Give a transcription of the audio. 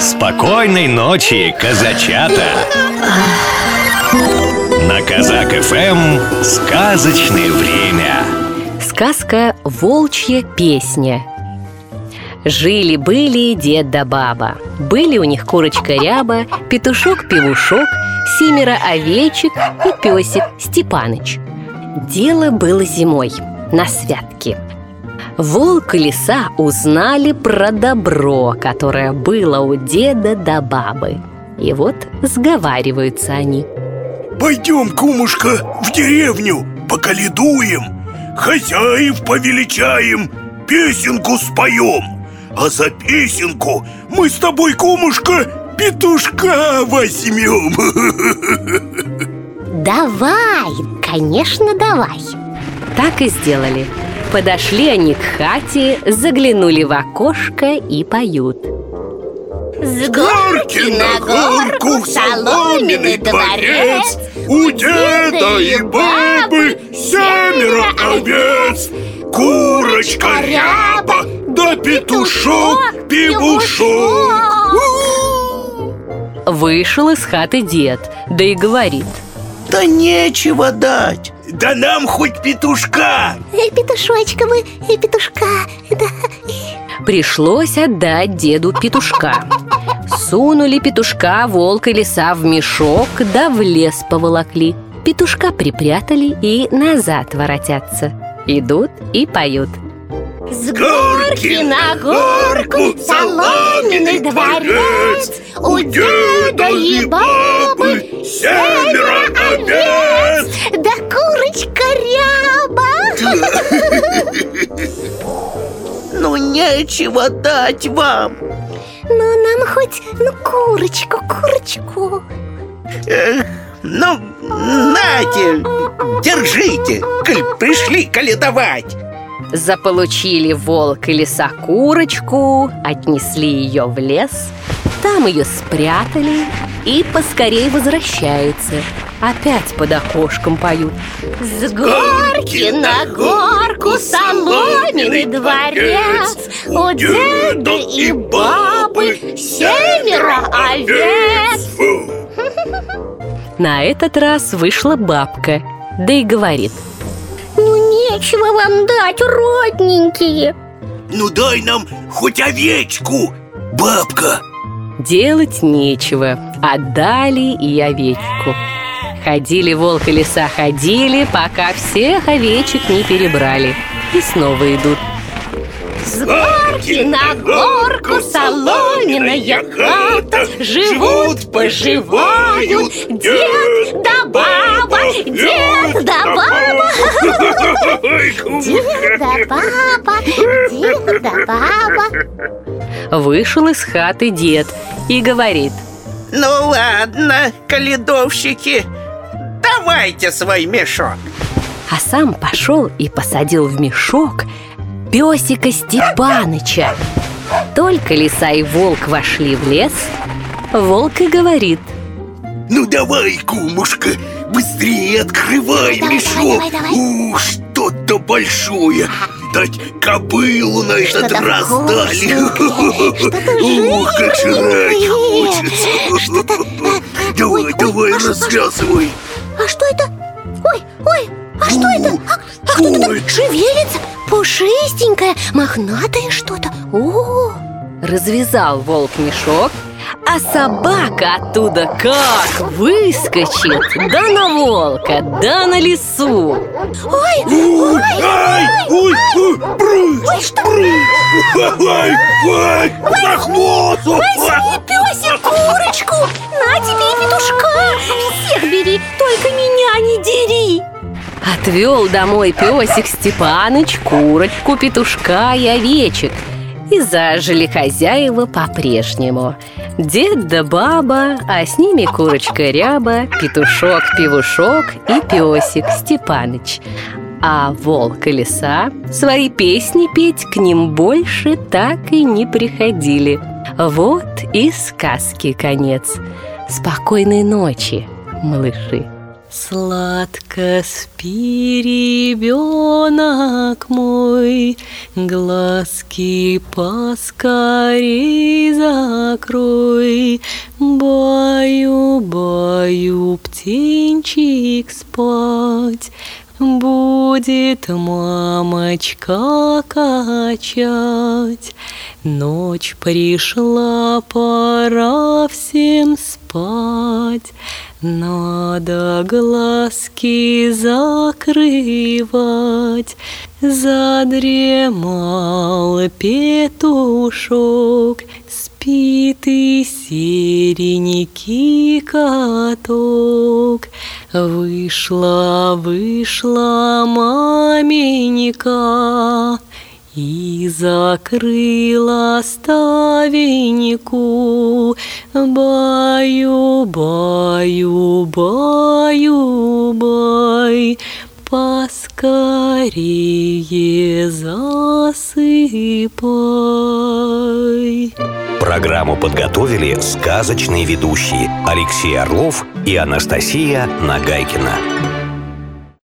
Спокойной ночи, казачата! На Казак ФМ сказочное время. Сказка «Волчья песня» Жили-были дед да баба Были у них курочка ряба, петушок-певушок Семеро овечек и песик Степаныч Дело было зимой, на святке Волк и лиса узнали про добро, которое было у деда да бабы. И вот сговариваются они. Пойдем, кумушка, в деревню, поколедуем Хозяев повеличаем, песенку споем. А за песенку мы с тобой, кумушка, петушка возьмем Давай, конечно, давай. Так и сделали Подошли они к хате, заглянули в окошко и поют. С горки на горку в соломенный дворец. У деда и бабы семеро овец. Курочка ряба, да петушок певушок Вышел из хаты дед, да и говорит. Да нечего дать Да нам хоть петушка! Петушочка мы, э, петушка, да. Пришлось отдать деду петушка. Сунули петушка, волк и лиса в мешок, да в лес поволокли. Петушка припрятали и назад воротятся. Идут и поют. С горки на горку соломенный дворец. У деда и бабы семеро овец. Да Ну нечего дать вам. Ну, нам хоть, ну, курочку, курочку. Эх, Ну, нате, держите, коль пришли каледовать. Заполучили волк и лиса курочку, отнесли ее в лес, там ее спрятали и поскорей возвращаются. Опять под окошком поют. С горки на горку соломенный дворец. У деда и бабы семеро овец. На этот раз вышла бабка, да и говорит. Ну, нечего вам дать, родненькие. Ну дай нам хоть овечку, бабка. Делать нечего, отдали и овечку. Ходили волк и лиса, ходили, пока всех овечек не перебрали. И снова идут. С горки на горку соломенная хата. Живут, поживают. дед да баба Дед да баба. Дед да баба Дед да баба. Вышел из хаты дед и говорит. Ну ладно, каледовщики, давайте свой мешок. А сам пошел и посадил в мешок песика Степаныча. Только лиса и волк вошли в лес, волк и говорит. Ну давай, кумушка, быстрее открывай Давай, мешок. давай, давай. Ух, что-то большое. Дать кобылу на этот Что-то раз дали. Ух, как жрать Что-то... хочется. Давай, давай, развязывай А что это? Ой, ой, а что это? А, а кто-то там? Ой. шевелится Пушистенькое, мохнатое что-то. О, Развязал волк мешок, а собака оттуда как выскочит. Да на волка, да на лису ой, Ой, ай, ой, ой, брысь, брысь. Ой, ой, за хвост возьми, песик, курочку. На тебе и петушка. Всех только меня не дери! Отвел домой песик Степаныч курочку, петушка и овечек. И зажили хозяева по-прежнему. Дед да баба, а с ними курочка ряба, петушок, пивушок и песик Степаныч. А волк и лиса свои песни петь к ним больше так и не приходили. Вот и сказки конец. Спокойной ночи, малыши Сладко спи, ребенок мой, Глазки поскорей закрой. Баю, баю, птенчик спать, Будет мамочка качать. Ночь пришла, пора всем спать. Надо глазки закрывать, Задремал петушок, И серенький каток. Вышла, вышла маменька, и закрыла ставеньку Баю, баю, баю, бай Поскорее засыпай Программу подготовили сказочные ведущие Алексей Орлов и Анастасия Нагайкина.